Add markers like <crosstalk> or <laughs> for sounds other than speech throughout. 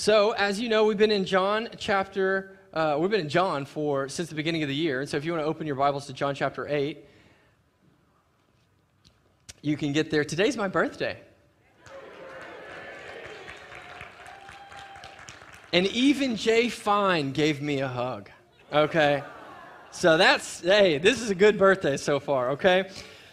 So, as you know, we've been in John chapter, uh, we've been in John for since the beginning of the year. And so, if you want to open your Bibles to John chapter 8, you can get there. Today's my birthday. And even Jay Fine gave me a hug. Okay? So that's, hey, this is a good birthday so far, okay?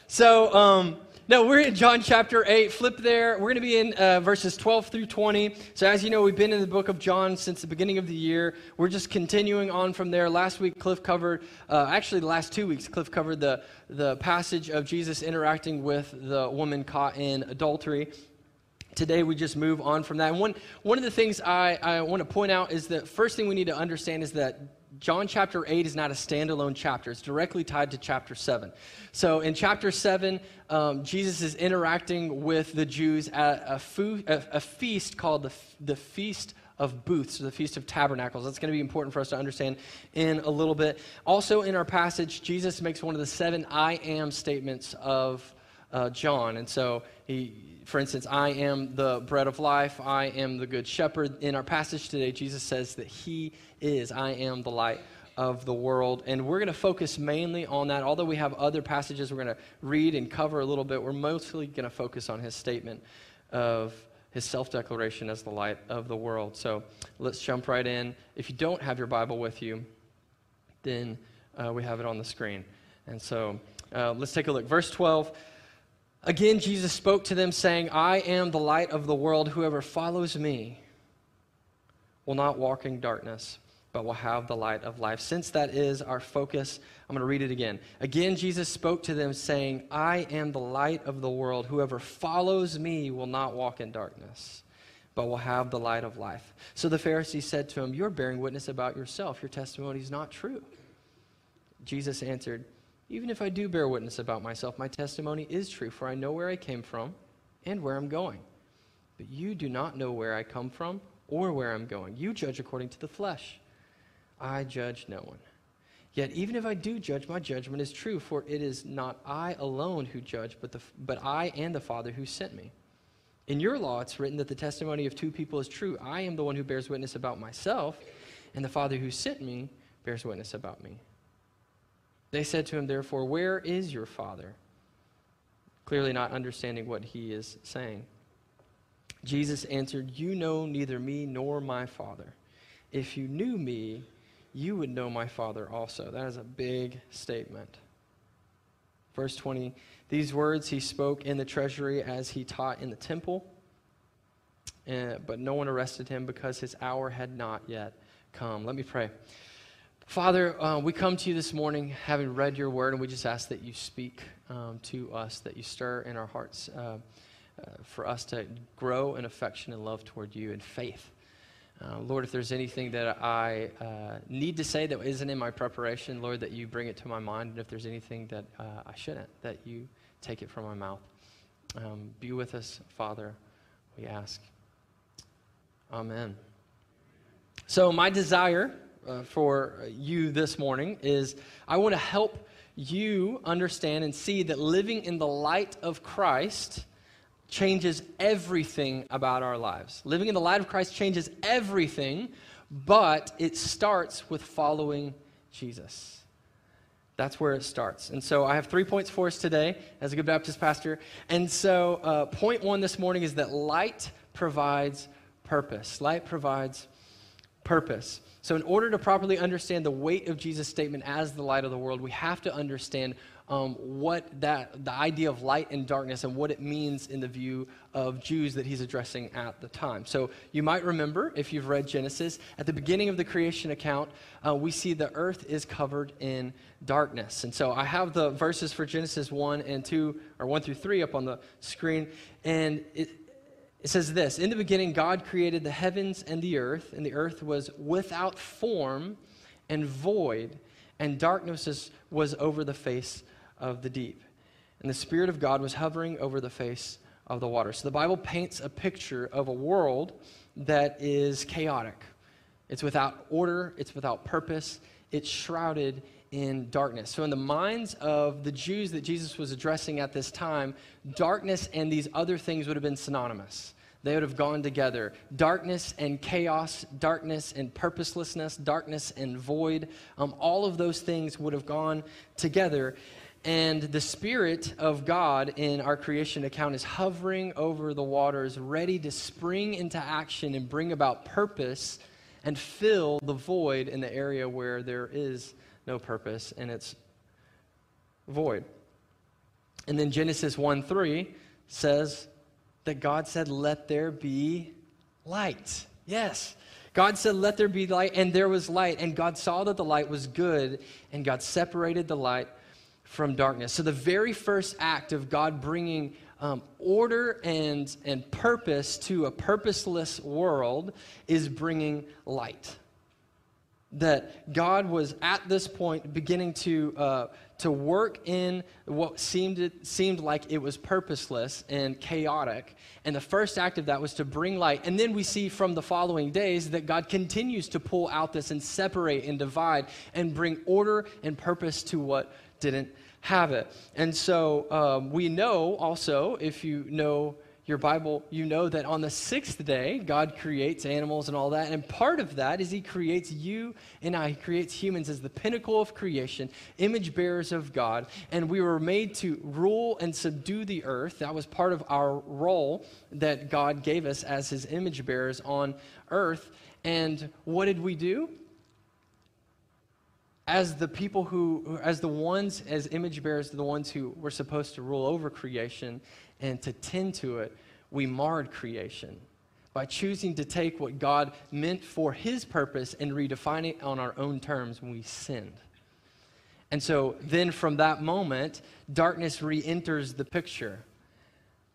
So, um, no, we're in John chapter 8. Flip there. We're going to be in uh, verses 12 through 20. So, as you know, we've been in the book of John since the beginning of the year. We're just continuing on from there. Last week, Cliff covered, uh, actually, the last two weeks, Cliff covered the, the passage of Jesus interacting with the woman caught in adultery today we just move on from that. And one, one of the things I, I want to point out is that first thing we need to understand is that John chapter 8 is not a standalone chapter. It's directly tied to chapter 7. So in chapter 7, um, Jesus is interacting with the Jews at a, fo- a, a feast called the, the Feast of Booths, or the Feast of Tabernacles. That's going to be important for us to understand in a little bit. Also, in our passage, Jesus makes one of the seven I am statements of uh, John. And so he for instance, I am the bread of life, I am the good shepherd. In our passage today, Jesus says that he is, I am the light of the world. And we're going to focus mainly on that. Although we have other passages we're going to read and cover a little bit, we're mostly going to focus on his statement of his self declaration as the light of the world. So let's jump right in. If you don't have your Bible with you, then uh, we have it on the screen. And so uh, let's take a look. Verse 12. Again, Jesus spoke to them, saying, I am the light of the world. Whoever follows me will not walk in darkness, but will have the light of life. Since that is our focus, I'm going to read it again. Again, Jesus spoke to them, saying, I am the light of the world. Whoever follows me will not walk in darkness, but will have the light of life. So the Pharisees said to him, You're bearing witness about yourself. Your testimony is not true. Jesus answered, even if I do bear witness about myself, my testimony is true, for I know where I came from and where I'm going. But you do not know where I come from or where I'm going. You judge according to the flesh. I judge no one. Yet even if I do judge, my judgment is true, for it is not I alone who judge, but, the, but I and the Father who sent me. In your law, it's written that the testimony of two people is true. I am the one who bears witness about myself, and the Father who sent me bears witness about me. They said to him, therefore, Where is your father? Clearly not understanding what he is saying. Jesus answered, You know neither me nor my Father. If you knew me, you would know my Father also. That is a big statement. Verse 20 These words he spoke in the treasury as he taught in the temple, uh, but no one arrested him because his hour had not yet come. Let me pray. Father, uh, we come to you this morning having read your word, and we just ask that you speak um, to us, that you stir in our hearts uh, uh, for us to grow in affection and love toward you and faith. Uh, Lord, if there's anything that I uh, need to say that isn't in my preparation, Lord, that you bring it to my mind. And if there's anything that uh, I shouldn't, that you take it from my mouth. Um, be with us, Father, we ask. Amen. So, my desire uh, for you this morning is I want to help you understand and see that living in the light of Christ changes everything about our lives. Living in the light of Christ changes everything, but it starts with following Jesus. That's where it starts. And so I have three points for us today as a good Baptist pastor. And so, uh, point one this morning is that light provides purpose. Light provides purpose. So, in order to properly understand the weight of Jesus' statement as the light of the world, we have to understand um, what that, the idea of light and darkness and what it means in the view of Jews that he's addressing at the time. So, you might remember, if you've read Genesis, at the beginning of the creation account, uh, we see the earth is covered in darkness. And so, I have the verses for Genesis 1 and 2, or 1 through 3 up on the screen. And it, it says this In the beginning, God created the heavens and the earth, and the earth was without form and void, and darkness was over the face of the deep. And the Spirit of God was hovering over the face of the water. So the Bible paints a picture of a world that is chaotic. It's without order, it's without purpose, it's shrouded in darkness. So, in the minds of the Jews that Jesus was addressing at this time, darkness and these other things would have been synonymous. they would have gone together. Darkness and chaos, darkness and purposelessness, darkness and void, um, all of those things would have gone together. And the Spirit of God in our creation account is hovering over the waters, ready to spring into action and bring about purpose and fill the void in the area where there is no purpose and it's void. And then Genesis 1 3 says that God said, Let there be light. Yes. God said, Let there be light, and there was light. And God saw that the light was good, and God separated the light from darkness. So, the very first act of God bringing um, order and, and purpose to a purposeless world is bringing light. That God was at this point beginning to, uh, to work in what seemed, seemed like it was purposeless and chaotic. And the first act of that was to bring light. And then we see from the following days that God continues to pull out this and separate and divide and bring order and purpose to what didn't have it. And so um, we know also, if you know your Bible, you know that on the sixth day, God creates animals and all that. And part of that is He creates you and I. He creates humans as the pinnacle of creation, image bearers of God. And we were made to rule and subdue the earth. That was part of our role that God gave us as His image bearers on earth. And what did we do? As the people who, as the ones, as image bearers, the ones who were supposed to rule over creation and to tend to it, we marred creation by choosing to take what God meant for his purpose and redefine it on our own terms when we sinned. And so then from that moment, darkness re enters the picture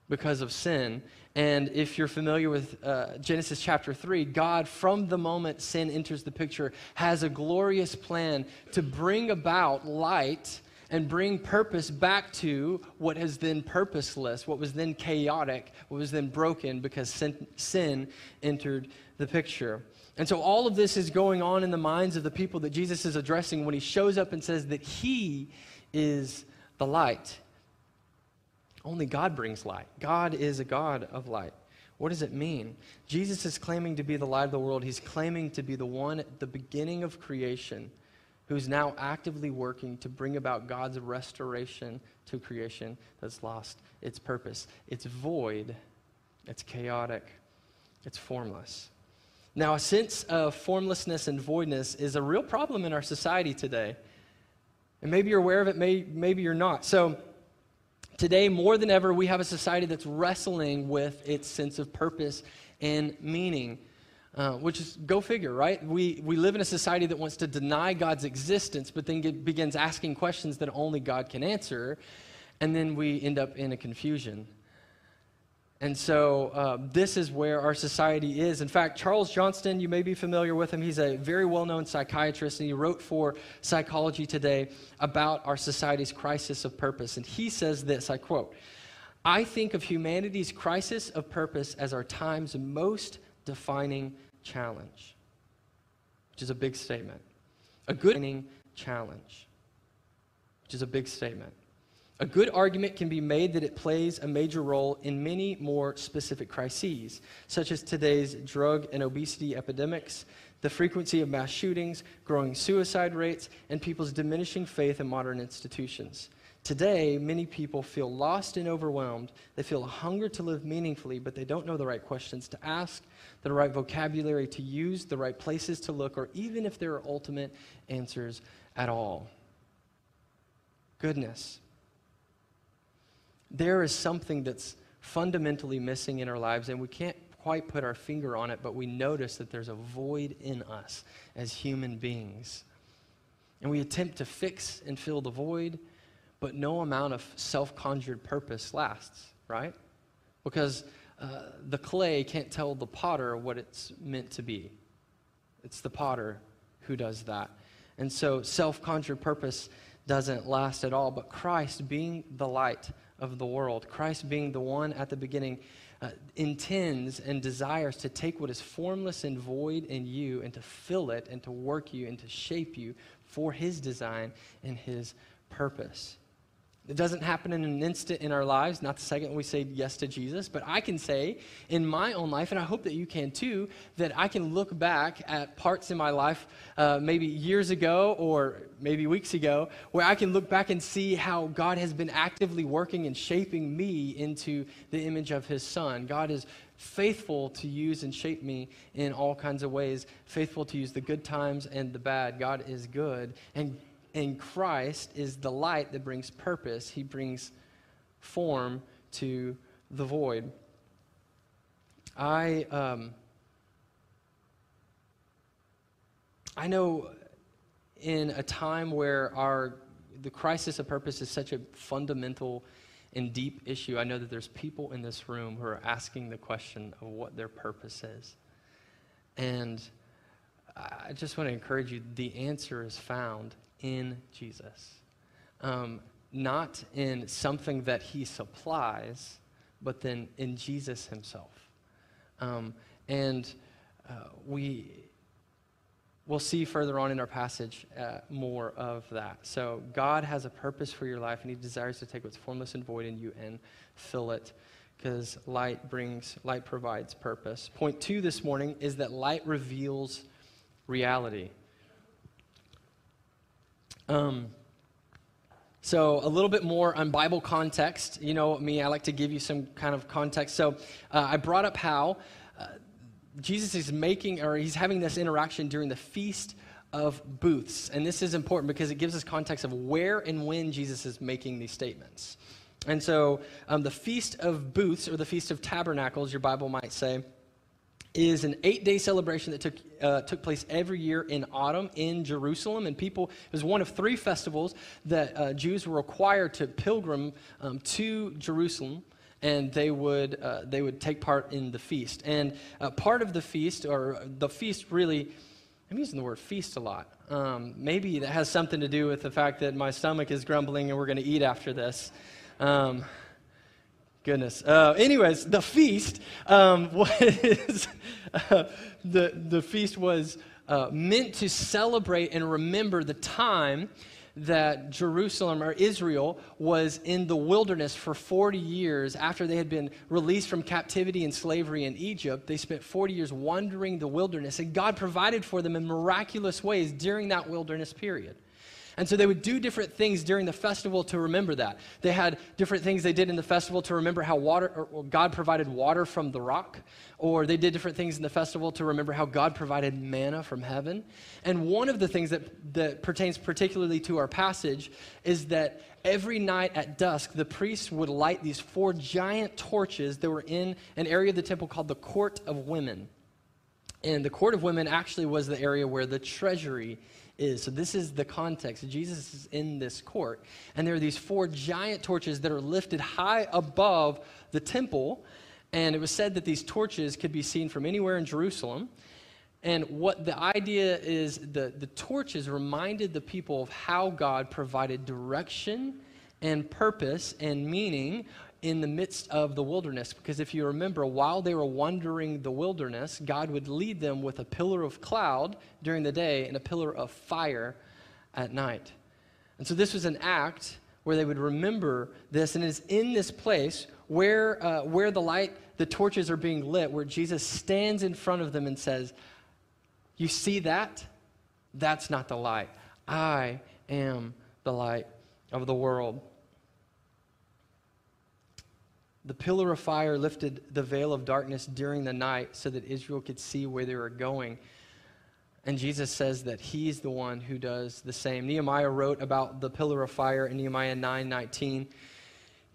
because of sin. And if you're familiar with uh, Genesis chapter 3, God, from the moment sin enters the picture, has a glorious plan to bring about light and bring purpose back to what has been purposeless, what was then chaotic, what was then broken because sin, sin entered the picture. And so all of this is going on in the minds of the people that Jesus is addressing when he shows up and says that he is the light. Only God brings light. God is a God of light. What does it mean? Jesus is claiming to be the light of the world. He's claiming to be the one at the beginning of creation who's now actively working to bring about God's restoration to creation that's lost its purpose. It's void, it's chaotic, it's formless. Now, a sense of formlessness and voidness is a real problem in our society today. And maybe you're aware of it, may, maybe you're not. So, Today, more than ever, we have a society that's wrestling with its sense of purpose and meaning. Uh, which is go figure, right? We, we live in a society that wants to deny God's existence, but then get, begins asking questions that only God can answer, and then we end up in a confusion. And so uh, this is where our society is. In fact, Charles Johnston, you may be familiar with him. He's a very well known psychiatrist, and he wrote for Psychology Today about our society's crisis of purpose. And he says this I quote, I think of humanity's crisis of purpose as our time's most defining challenge, which is a big statement. A good challenge, which is a big statement. A good argument can be made that it plays a major role in many more specific crises, such as today's drug and obesity epidemics, the frequency of mass shootings, growing suicide rates, and people's diminishing faith in modern institutions. Today, many people feel lost and overwhelmed. They feel a hunger to live meaningfully, but they don't know the right questions to ask, the right vocabulary to use, the right places to look, or even if there are ultimate answers at all. Goodness there is something that's fundamentally missing in our lives, and we can't quite put our finger on it, but we notice that there's a void in us as human beings. And we attempt to fix and fill the void, but no amount of self conjured purpose lasts, right? Because uh, the clay can't tell the potter what it's meant to be. It's the potter who does that. And so self conjured purpose doesn't last at all, but Christ, being the light, of the world. Christ, being the one at the beginning, uh, intends and desires to take what is formless and void in you and to fill it and to work you and to shape you for his design and his purpose. It doesn't happen in an instant in our lives, not the second we say yes to Jesus, but I can say in my own life, and I hope that you can too, that I can look back at parts in my life, uh, maybe years ago or maybe weeks ago, where I can look back and see how God has been actively working and shaping me into the image of His Son. God is faithful to use and shape me in all kinds of ways, faithful to use the good times and the bad. God is good. And and Christ is the light that brings purpose. He brings form to the void. I, um, I know in a time where our, the crisis of purpose is such a fundamental and deep issue, I know that there's people in this room who are asking the question of what their purpose is. And I just want to encourage you the answer is found in Jesus. Um, not in something that he supplies, but then in Jesus himself. Um, and uh, we will see further on in our passage uh, more of that. So God has a purpose for your life, and he desires to take what's formless and void in you and fill it because light brings light provides purpose point two this morning is that light reveals reality um, so, a little bit more on Bible context. You know me, I like to give you some kind of context. So, uh, I brought up how uh, Jesus is making, or he's having this interaction during the Feast of Booths. And this is important because it gives us context of where and when Jesus is making these statements. And so, um, the Feast of Booths, or the Feast of Tabernacles, your Bible might say, is an eight day celebration that took, uh, took place every year in autumn in Jerusalem. And people, it was one of three festivals that uh, Jews were required to pilgrim um, to Jerusalem. And they would, uh, they would take part in the feast. And uh, part of the feast, or the feast really, I'm using the word feast a lot. Um, maybe that has something to do with the fact that my stomach is grumbling and we're going to eat after this. Um, Goodness. Uh, anyways, the feast um, <laughs> was uh, the the feast was uh, meant to celebrate and remember the time that Jerusalem or Israel was in the wilderness for 40 years after they had been released from captivity and slavery in Egypt. They spent 40 years wandering the wilderness, and God provided for them in miraculous ways during that wilderness period. And so they would do different things during the festival to remember that. They had different things they did in the festival to remember how water, God provided water from the rock, or they did different things in the festival to remember how God provided manna from heaven. And one of the things that, that pertains particularly to our passage is that every night at dusk, the priests would light these four giant torches that were in an area of the temple called the Court of Women. And the Court of Women actually was the area where the treasury is. So, this is the context. Jesus is in this court, and there are these four giant torches that are lifted high above the temple. And it was said that these torches could be seen from anywhere in Jerusalem. And what the idea is, the, the torches reminded the people of how God provided direction and purpose and meaning in the midst of the wilderness. Because if you remember, while they were wandering the wilderness, God would lead them with a pillar of cloud during the day and a pillar of fire at night. And so this was an act where they would remember this, and it is in this place where, uh, where the light, the torches are being lit, where Jesus stands in front of them and says, You see that? That's not the light. I am the light of the world. The pillar of fire lifted the veil of darkness during the night so that Israel could see where they were going. And Jesus says that he's the one who does the same. Nehemiah wrote about the pillar of fire in Nehemiah 9 19.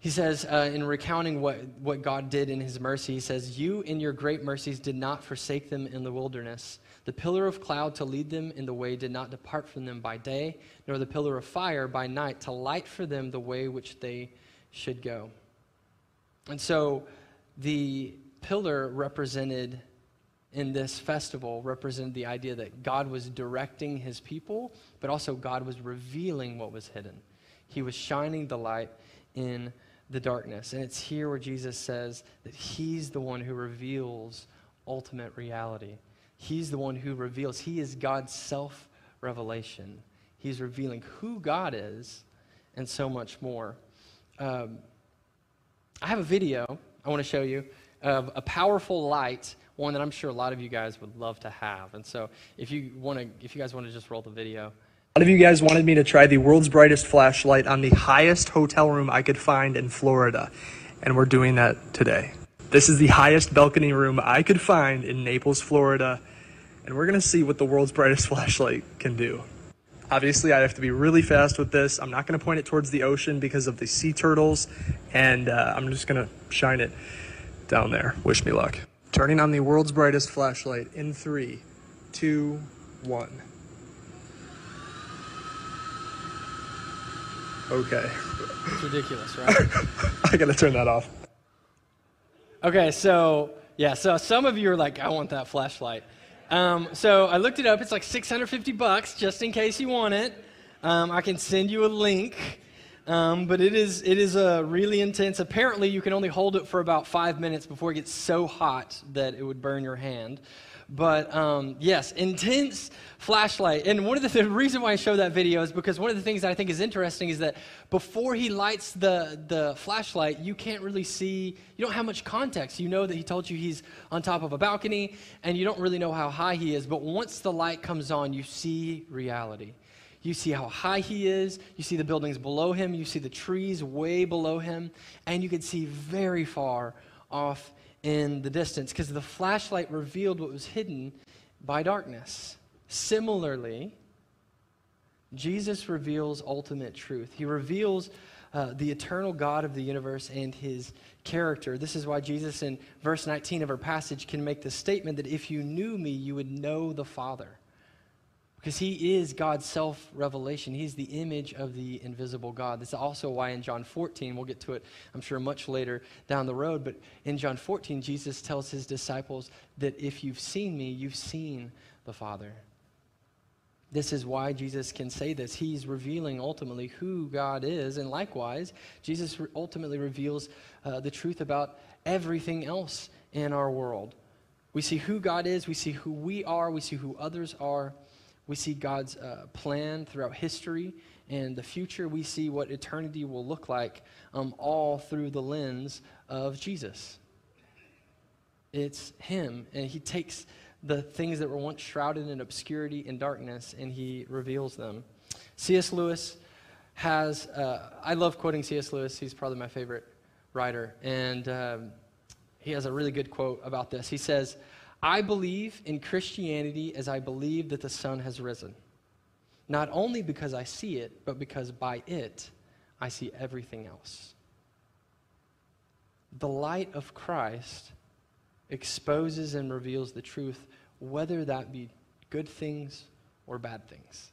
He says, uh, in recounting what, what God did in his mercy, he says, You in your great mercies did not forsake them in the wilderness. The pillar of cloud to lead them in the way did not depart from them by day, nor the pillar of fire by night to light for them the way which they should go. And so the pillar represented in this festival represented the idea that God was directing his people, but also God was revealing what was hidden. He was shining the light in the darkness. And it's here where Jesus says that he's the one who reveals ultimate reality. He's the one who reveals. He is God's self revelation. He's revealing who God is and so much more. um, I have a video I want to show you of a powerful light, one that I'm sure a lot of you guys would love to have. And so, if you want to, if you guys want to just roll the video. A lot of you guys wanted me to try the world's brightest flashlight on the highest hotel room I could find in Florida, and we're doing that today. This is the highest balcony room I could find in Naples, Florida, and we're gonna see what the world's brightest <laughs> flashlight can do. Obviously, I have to be really fast with this. I'm not gonna point it towards the ocean because of the sea turtles, and uh, I'm just gonna shine it down there. Wish me luck. Turning on the world's brightest flashlight in three, two, one. Okay. It's ridiculous, right? <laughs> I gotta turn that off. Okay, so yeah, so some of you are like, I want that flashlight. Um, so I looked it up. It's like 650 bucks, just in case you want it. Um, I can send you a link, um, but it is it is a really intense. Apparently, you can only hold it for about five minutes before it gets so hot that it would burn your hand. But um, yes, intense flashlight. And one of the, the reason why I show that video is because one of the things that I think is interesting is that before he lights the, the flashlight, you can't really see, you don't have much context. You know that he told you he's on top of a balcony, and you don't really know how high he is. But once the light comes on, you see reality. You see how high he is. You see the buildings below him. You see the trees way below him. And you can see very far off in the distance because the flashlight revealed what was hidden by darkness. Similarly, Jesus reveals ultimate truth. He reveals uh, the eternal God of the universe and his character. This is why Jesus, in verse 19 of our passage, can make the statement that if you knew me, you would know the Father. Because he is God's self revelation. He's the image of the invisible God. That's also why in John 14, we'll get to it, I'm sure, much later down the road, but in John 14, Jesus tells his disciples that if you've seen me, you've seen the Father. This is why Jesus can say this. He's revealing ultimately who God is. And likewise, Jesus ultimately reveals uh, the truth about everything else in our world. We see who God is, we see who we are, we see who others are. We see God's uh, plan throughout history and the future. We see what eternity will look like, um, all through the lens of Jesus. It's Him, and He takes the things that were once shrouded in obscurity and darkness, and He reveals them. C.S. Lewis has, uh, I love quoting C.S. Lewis, he's probably my favorite writer, and um, he has a really good quote about this. He says, I believe in Christianity as I believe that the sun has risen. Not only because I see it, but because by it I see everything else. The light of Christ exposes and reveals the truth, whether that be good things or bad things.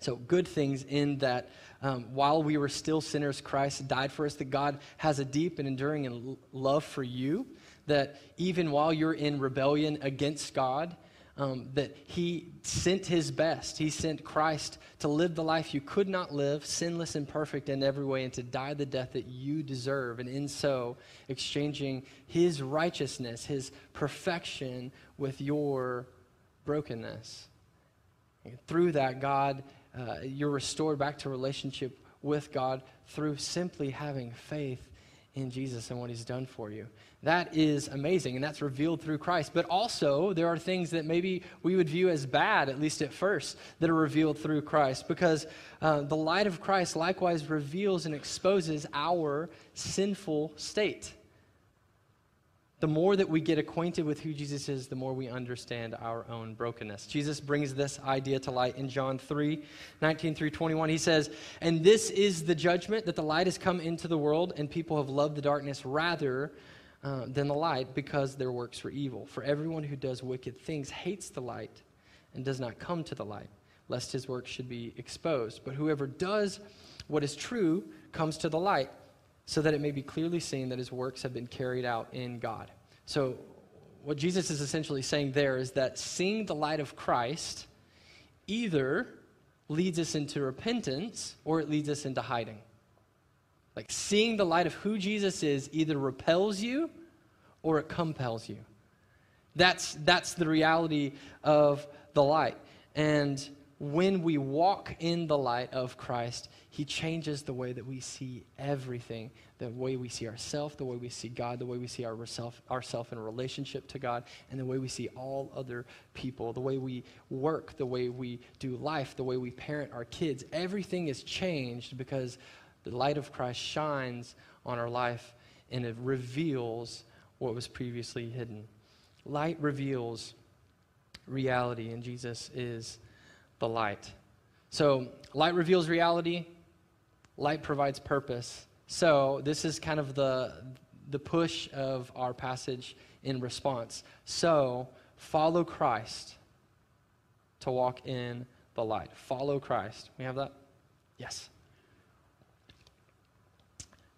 So, good things in that um, while we were still sinners, Christ died for us, that God has a deep and enduring love for you that even while you're in rebellion against God, um, that He sent His best. He sent Christ to live the life you could not live, sinless and perfect in every way, and to die the death that you deserve. And in so, exchanging His righteousness, His perfection, with your brokenness. And through that, God, uh, you're restored back to relationship with God through simply having faith in Jesus and what he's done for you. That is amazing, and that's revealed through Christ. But also, there are things that maybe we would view as bad, at least at first, that are revealed through Christ, because uh, the light of Christ likewise reveals and exposes our sinful state. The more that we get acquainted with who Jesus is, the more we understand our own brokenness. Jesus brings this idea to light in John 3 19 through 21. He says, And this is the judgment that the light has come into the world, and people have loved the darkness rather uh, than the light because their works were evil. For everyone who does wicked things hates the light and does not come to the light, lest his works should be exposed. But whoever does what is true comes to the light so that it may be clearly seen that his works have been carried out in God. So, what Jesus is essentially saying there is that seeing the light of Christ either leads us into repentance or it leads us into hiding. Like seeing the light of who Jesus is either repels you or it compels you. That's, that's the reality of the light. And when we walk in the light of Christ, He changes the way that we see everything the way we see ourselves, the way we see God, the way we see ourself, ourself in relationship to God, and the way we see all other people, the way we work, the way we do life, the way we parent our kids. Everything is changed because the light of Christ shines on our life and it reveals what was previously hidden. Light reveals reality, and Jesus is the light. So, light reveals reality, light provides purpose. So, this is kind of the, the push of our passage in response. So, follow Christ to walk in the light. Follow Christ. We have that? Yes.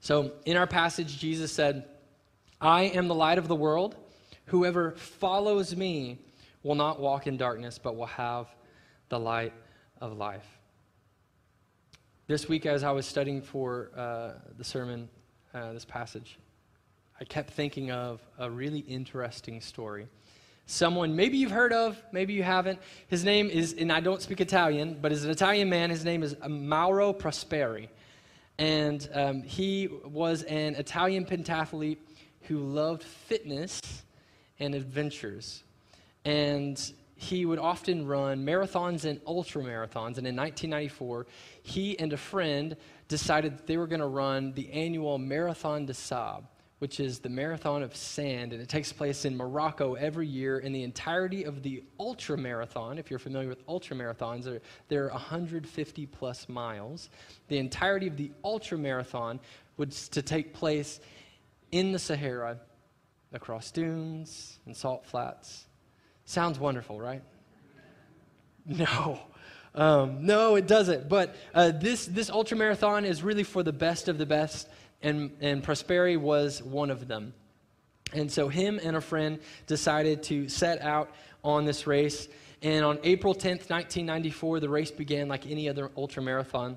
So, in our passage, Jesus said, I am the light of the world. Whoever follows me will not walk in darkness, but will have the light of life. This week, as I was studying for uh, the sermon, uh, this passage, I kept thinking of a really interesting story. Someone maybe you've heard of, maybe you haven't. His name is, and I don't speak Italian, but is an Italian man. His name is Mauro Prosperi. And um, he was an Italian pentathlete who loved fitness and adventures. And he would often run marathons and ultra marathons. And in 1994, he and a friend decided that they were going to run the annual Marathon des Sables which is the Marathon of Sand, and it takes place in Morocco every year. In the entirety of the ultra marathon, if you're familiar with ultra marathons, they're, they're 150 plus miles. The entirety of the ultra marathon was to take place in the Sahara, across dunes and salt flats. Sounds wonderful, right? <laughs> No. Um, no, it doesn't. But uh, this, this ultra marathon is really for the best of the best and, and Prosperi was one of them. And so him and a friend decided to set out on this race. And on April 10th, 1994, the race began like any other ultra marathon.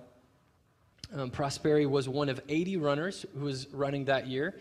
Um, Prosperi was one of 80 runners who was running that year.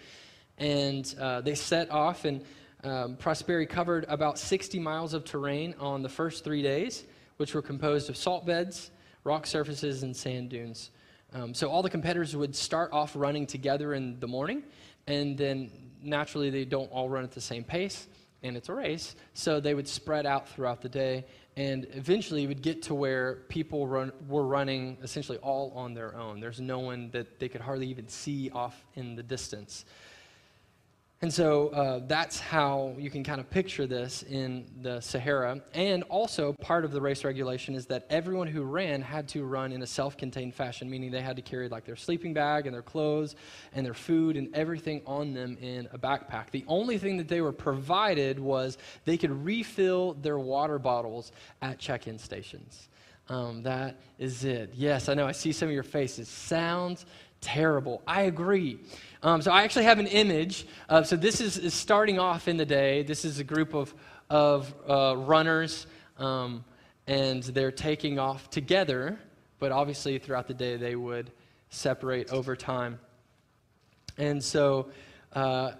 And uh, they set off, and um, Prosperi covered about 60 miles of terrain on the first three days, which were composed of salt beds, rock surfaces, and sand dunes. Um, so all the competitors would start off running together in the morning, and then naturally they don't all run at the same pace, and it's a race. So they would spread out throughout the day, and eventually you would get to where people run, were running essentially all on their own. There's no one that they could hardly even see off in the distance. And so uh, that's how you can kind of picture this in the Sahara. And also, part of the race regulation is that everyone who ran had to run in a self contained fashion, meaning they had to carry like their sleeping bag and their clothes and their food and everything on them in a backpack. The only thing that they were provided was they could refill their water bottles at check in stations. Um, that is it. Yes, I know. I see some of your faces. Sounds terrible. I agree. Um, so I actually have an image. Uh, so this is, is, starting off in the day. This is a group of, of uh, runners, um, and they're taking off together, but obviously throughout the day they would separate over time. And so uh,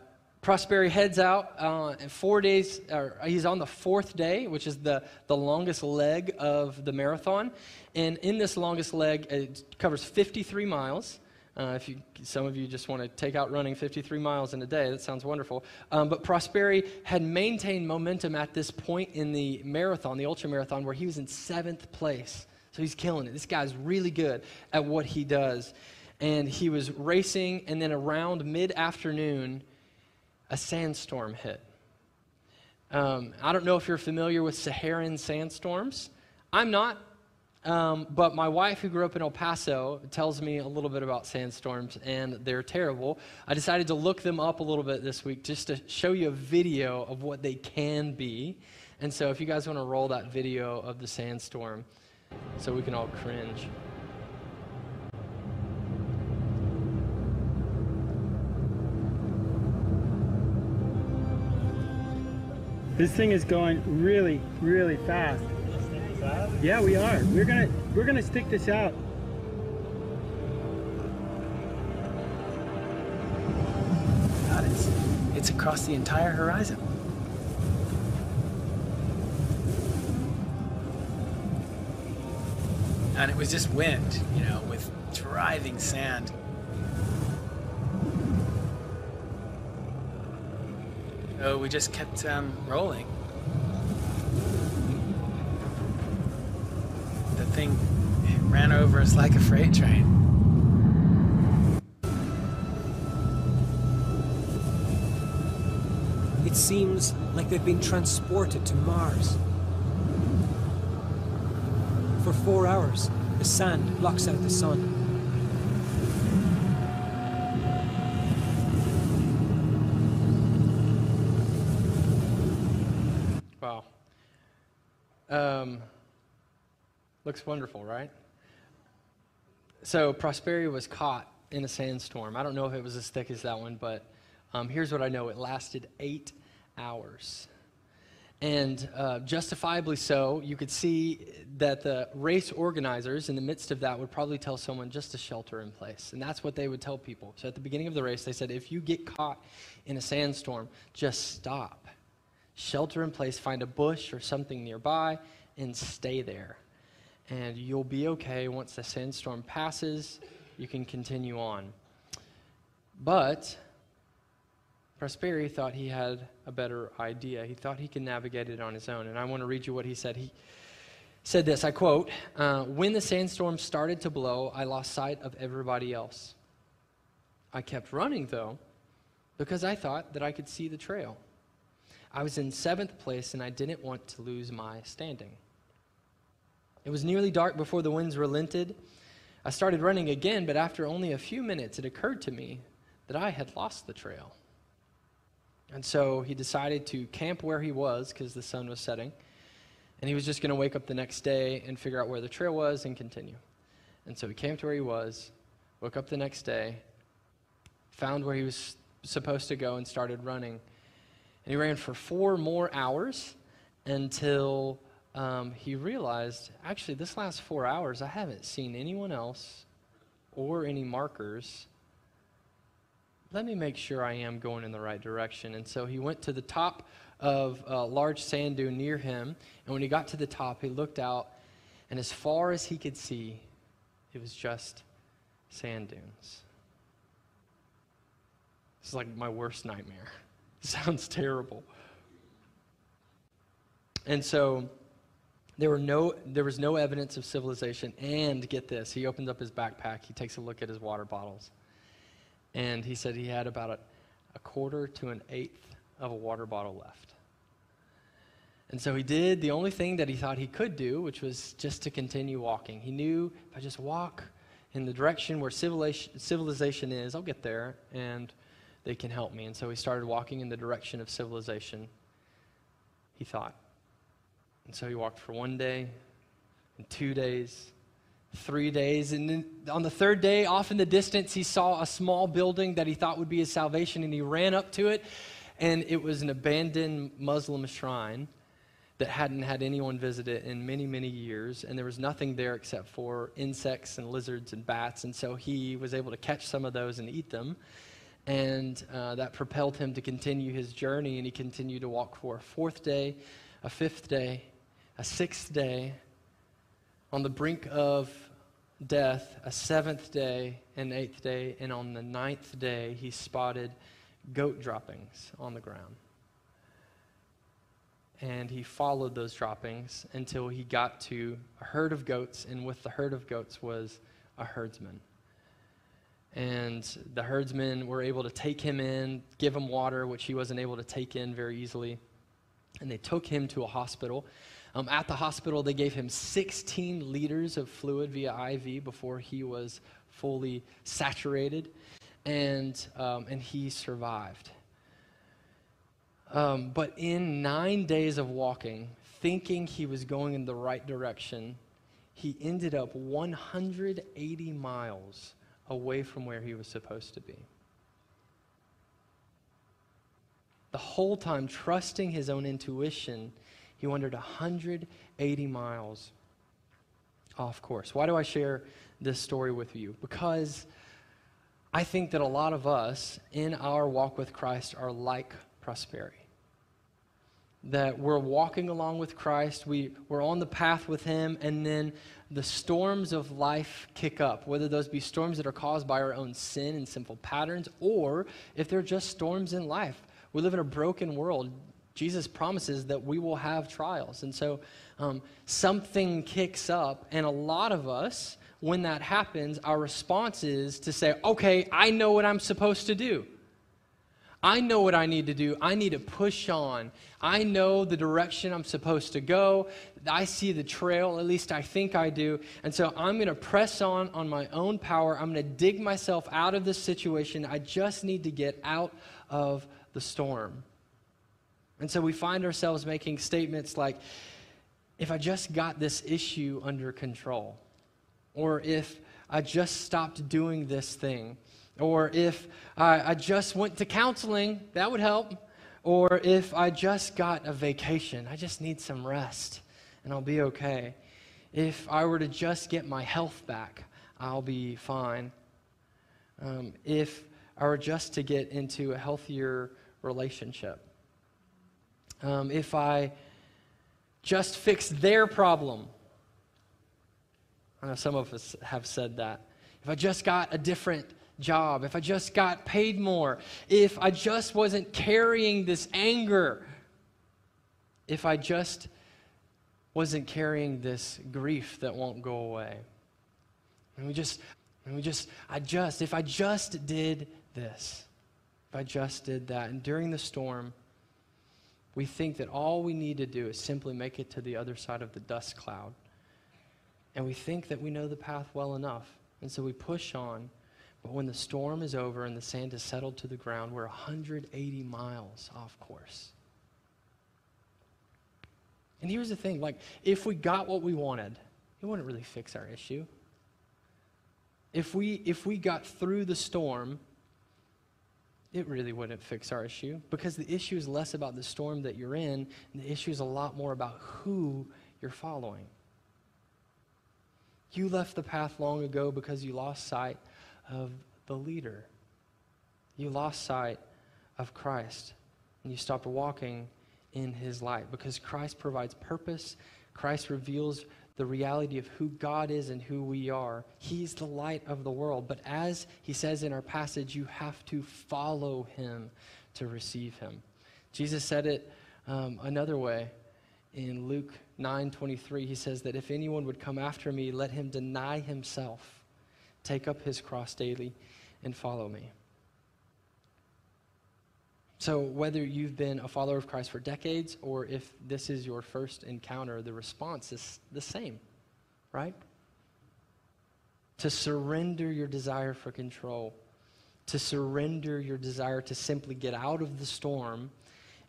Prosperi heads out uh, four days, he's on the fourth day, which is the, the longest leg of the marathon. And in this longest leg, it covers 53 miles. Uh, if you, some of you just want to take out running 53 miles in a day, that sounds wonderful. Um, but Prosperi had maintained momentum at this point in the marathon, the ultra marathon, where he was in seventh place. So he's killing it. This guy's really good at what he does. And he was racing, and then around mid afternoon, a sandstorm hit. Um, I don't know if you're familiar with Saharan sandstorms. I'm not. Um, but my wife, who grew up in El Paso, tells me a little bit about sandstorms, and they're terrible. I decided to look them up a little bit this week just to show you a video of what they can be. And so, if you guys want to roll that video of the sandstorm so we can all cringe. This thing is going really, really fast. Yeah, we are. We're gonna we're gonna stick this out. God, it's it's across the entire horizon. and it was just wind, you know, with driving sand. So we just kept um, rolling. Thing ran over us like a freight train. It seems like they've been transported to Mars. For four hours, the sand blocks out the sun. Wow. Um, looks wonderful, right? So, Prosperi was caught in a sandstorm. I don't know if it was as thick as that one, but um, here's what I know it lasted eight hours. And uh, justifiably so, you could see that the race organizers, in the midst of that, would probably tell someone just to shelter in place. And that's what they would tell people. So at the beginning of the race, they said, if you get caught in a sandstorm, just stop. Shelter in place, find a bush or something nearby, and stay there. And you'll be okay. Once the sandstorm passes, you can continue on. But Prosperi thought he had a better idea. He thought he could navigate it on his own. And I want to read you what he said. He said this I quote, uh, When the sandstorm started to blow, I lost sight of everybody else. I kept running, though, because I thought that I could see the trail. I was in seventh place, and I didn't want to lose my standing. It was nearly dark before the winds relented. I started running again, but after only a few minutes, it occurred to me that I had lost the trail. And so he decided to camp where he was because the sun was setting. And he was just going to wake up the next day and figure out where the trail was and continue. And so he camped where he was, woke up the next day, found where he was supposed to go, and started running. And he ran for four more hours until um, he realized actually, this last four hours, I haven't seen anyone else or any markers let me make sure I am going in the right direction. And so he went to the top of a large sand dune near him. And when he got to the top, he looked out, and as far as he could see, it was just sand dunes. This is like my worst nightmare. <laughs> sounds terrible. And so there, were no, there was no evidence of civilization. And get this, he opens up his backpack, he takes a look at his water bottles and he said he had about a, a quarter to an eighth of a water bottle left. And so he did the only thing that he thought he could do, which was just to continue walking. He knew if I just walk in the direction where civilization, civilization is, I'll get there and they can help me. And so he started walking in the direction of civilization, he thought. And so he walked for one day, and two days, three days. And then on the third day, off in the distance, he saw a small building that he thought would be his salvation, and he ran up to it. And it was an abandoned Muslim shrine that hadn't had anyone visit it in many, many years. And there was nothing there except for insects and lizards and bats. And so he was able to catch some of those and eat them. And uh, that propelled him to continue his journey. And he continued to walk for a fourth day, a fifth day, a sixth day, on the brink of death, a seventh day, an eighth day, and on the ninth day, he spotted goat droppings on the ground. And he followed those droppings until he got to a herd of goats, and with the herd of goats was a herdsman. And the herdsmen were able to take him in, give him water, which he wasn't able to take in very easily. And they took him to a hospital um, at the hospital, they gave him 16 liters of fluid via IV before he was fully saturated, and, um, and he survived. Um, but in nine days of walking, thinking he was going in the right direction, he ended up 180 miles away from where he was supposed to be. The whole time, trusting his own intuition, he wandered 180 miles off course. Why do I share this story with you? Because I think that a lot of us in our walk with Christ are like Prosperi. that we're walking along with Christ, we, we're on the path with Him, and then the storms of life kick up, whether those be storms that are caused by our own sin and sinful patterns, or if they're just storms in life. We live in a broken world. Jesus promises that we will have trials. And so um, something kicks up, and a lot of us, when that happens, our response is to say, okay, I know what I'm supposed to do. I know what I need to do. I need to push on. I know the direction I'm supposed to go. I see the trail, at least I think I do. And so I'm going to press on on my own power. I'm going to dig myself out of this situation. I just need to get out of the storm. And so we find ourselves making statements like, if I just got this issue under control, or if I just stopped doing this thing, or if I, I just went to counseling, that would help. Or if I just got a vacation, I just need some rest and I'll be okay. If I were to just get my health back, I'll be fine. Um, if I were just to get into a healthier relationship, um, if I just fix their problem, I know some of us have said that. If I just got a different job, if I just got paid more, if I just wasn't carrying this anger, if I just wasn't carrying this grief that won't go away. And we just, and we just, I just, if I just did this, if I just did that. And during the storm, we think that all we need to do is simply make it to the other side of the dust cloud. And we think that we know the path well enough. And so we push on but when the storm is over and the sand has settled to the ground, we're 180 miles off course. And here's the thing like, if we got what we wanted, it wouldn't really fix our issue. If we, if we got through the storm, it really wouldn't fix our issue because the issue is less about the storm that you're in, and the issue is a lot more about who you're following. You left the path long ago because you lost sight of the leader. You lost sight of Christ and you stopped walking in his light because Christ provides purpose. Christ reveals the reality of who God is and who we are. He's the light of the world. But as he says in our passage, you have to follow him to receive him. Jesus said it um, another way in Luke 9:23. He says that if anyone would come after me, let him deny himself Take up his cross daily and follow me. So, whether you've been a follower of Christ for decades or if this is your first encounter, the response is the same, right? To surrender your desire for control, to surrender your desire to simply get out of the storm,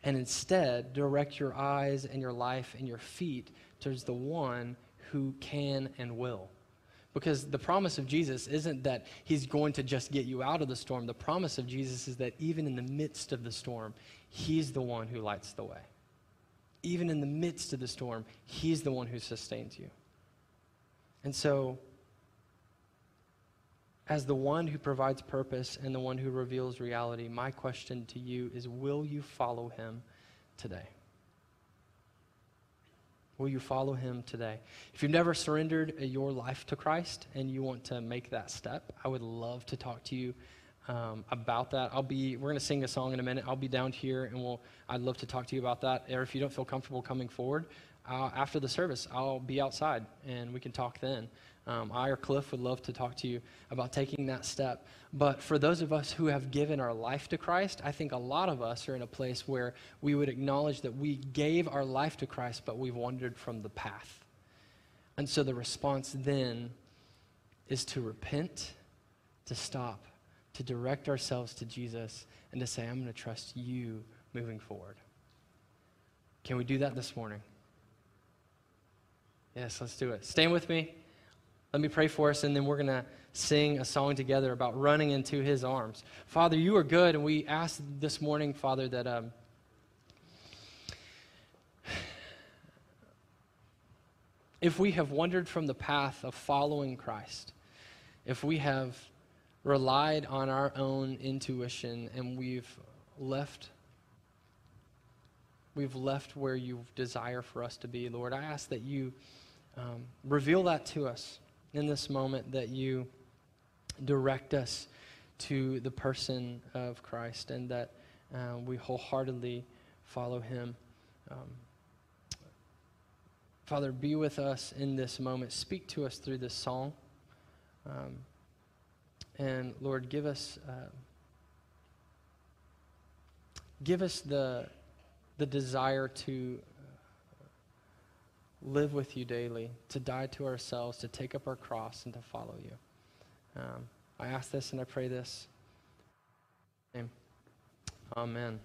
and instead direct your eyes and your life and your feet towards the one who can and will. Because the promise of Jesus isn't that he's going to just get you out of the storm. The promise of Jesus is that even in the midst of the storm, he's the one who lights the way. Even in the midst of the storm, he's the one who sustains you. And so, as the one who provides purpose and the one who reveals reality, my question to you is will you follow him today? Will you follow him today? If you've never surrendered your life to Christ and you want to make that step, I would love to talk to you um, about that. I'll be, we're going to sing a song in a minute. I'll be down here and we'll, I'd love to talk to you about that. Or if you don't feel comfortable coming forward, uh, after the service, I'll be outside and we can talk then. Um, I or Cliff would love to talk to you about taking that step. But for those of us who have given our life to Christ, I think a lot of us are in a place where we would acknowledge that we gave our life to Christ, but we've wandered from the path. And so the response then is to repent, to stop, to direct ourselves to Jesus, and to say, I'm going to trust you moving forward. Can we do that this morning? Yes, let's do it. Stand with me. Let me pray for us, and then we're going to sing a song together about running into his arms. Father, you are good, and we ask this morning, Father, that. Um, if we have wandered from the path of following Christ, if we have relied on our own intuition and we've left we've left where you desire for us to be, Lord. I ask that you um, reveal that to us in this moment, that you direct us to the person of Christ, and that uh, we wholeheartedly follow him. Um, Father, be with us in this moment. Speak to us through this song. Um, and Lord, give us, uh, give us the, the desire to live with you daily, to die to ourselves, to take up our cross, and to follow you. Um, I ask this and I pray this. Amen. Amen.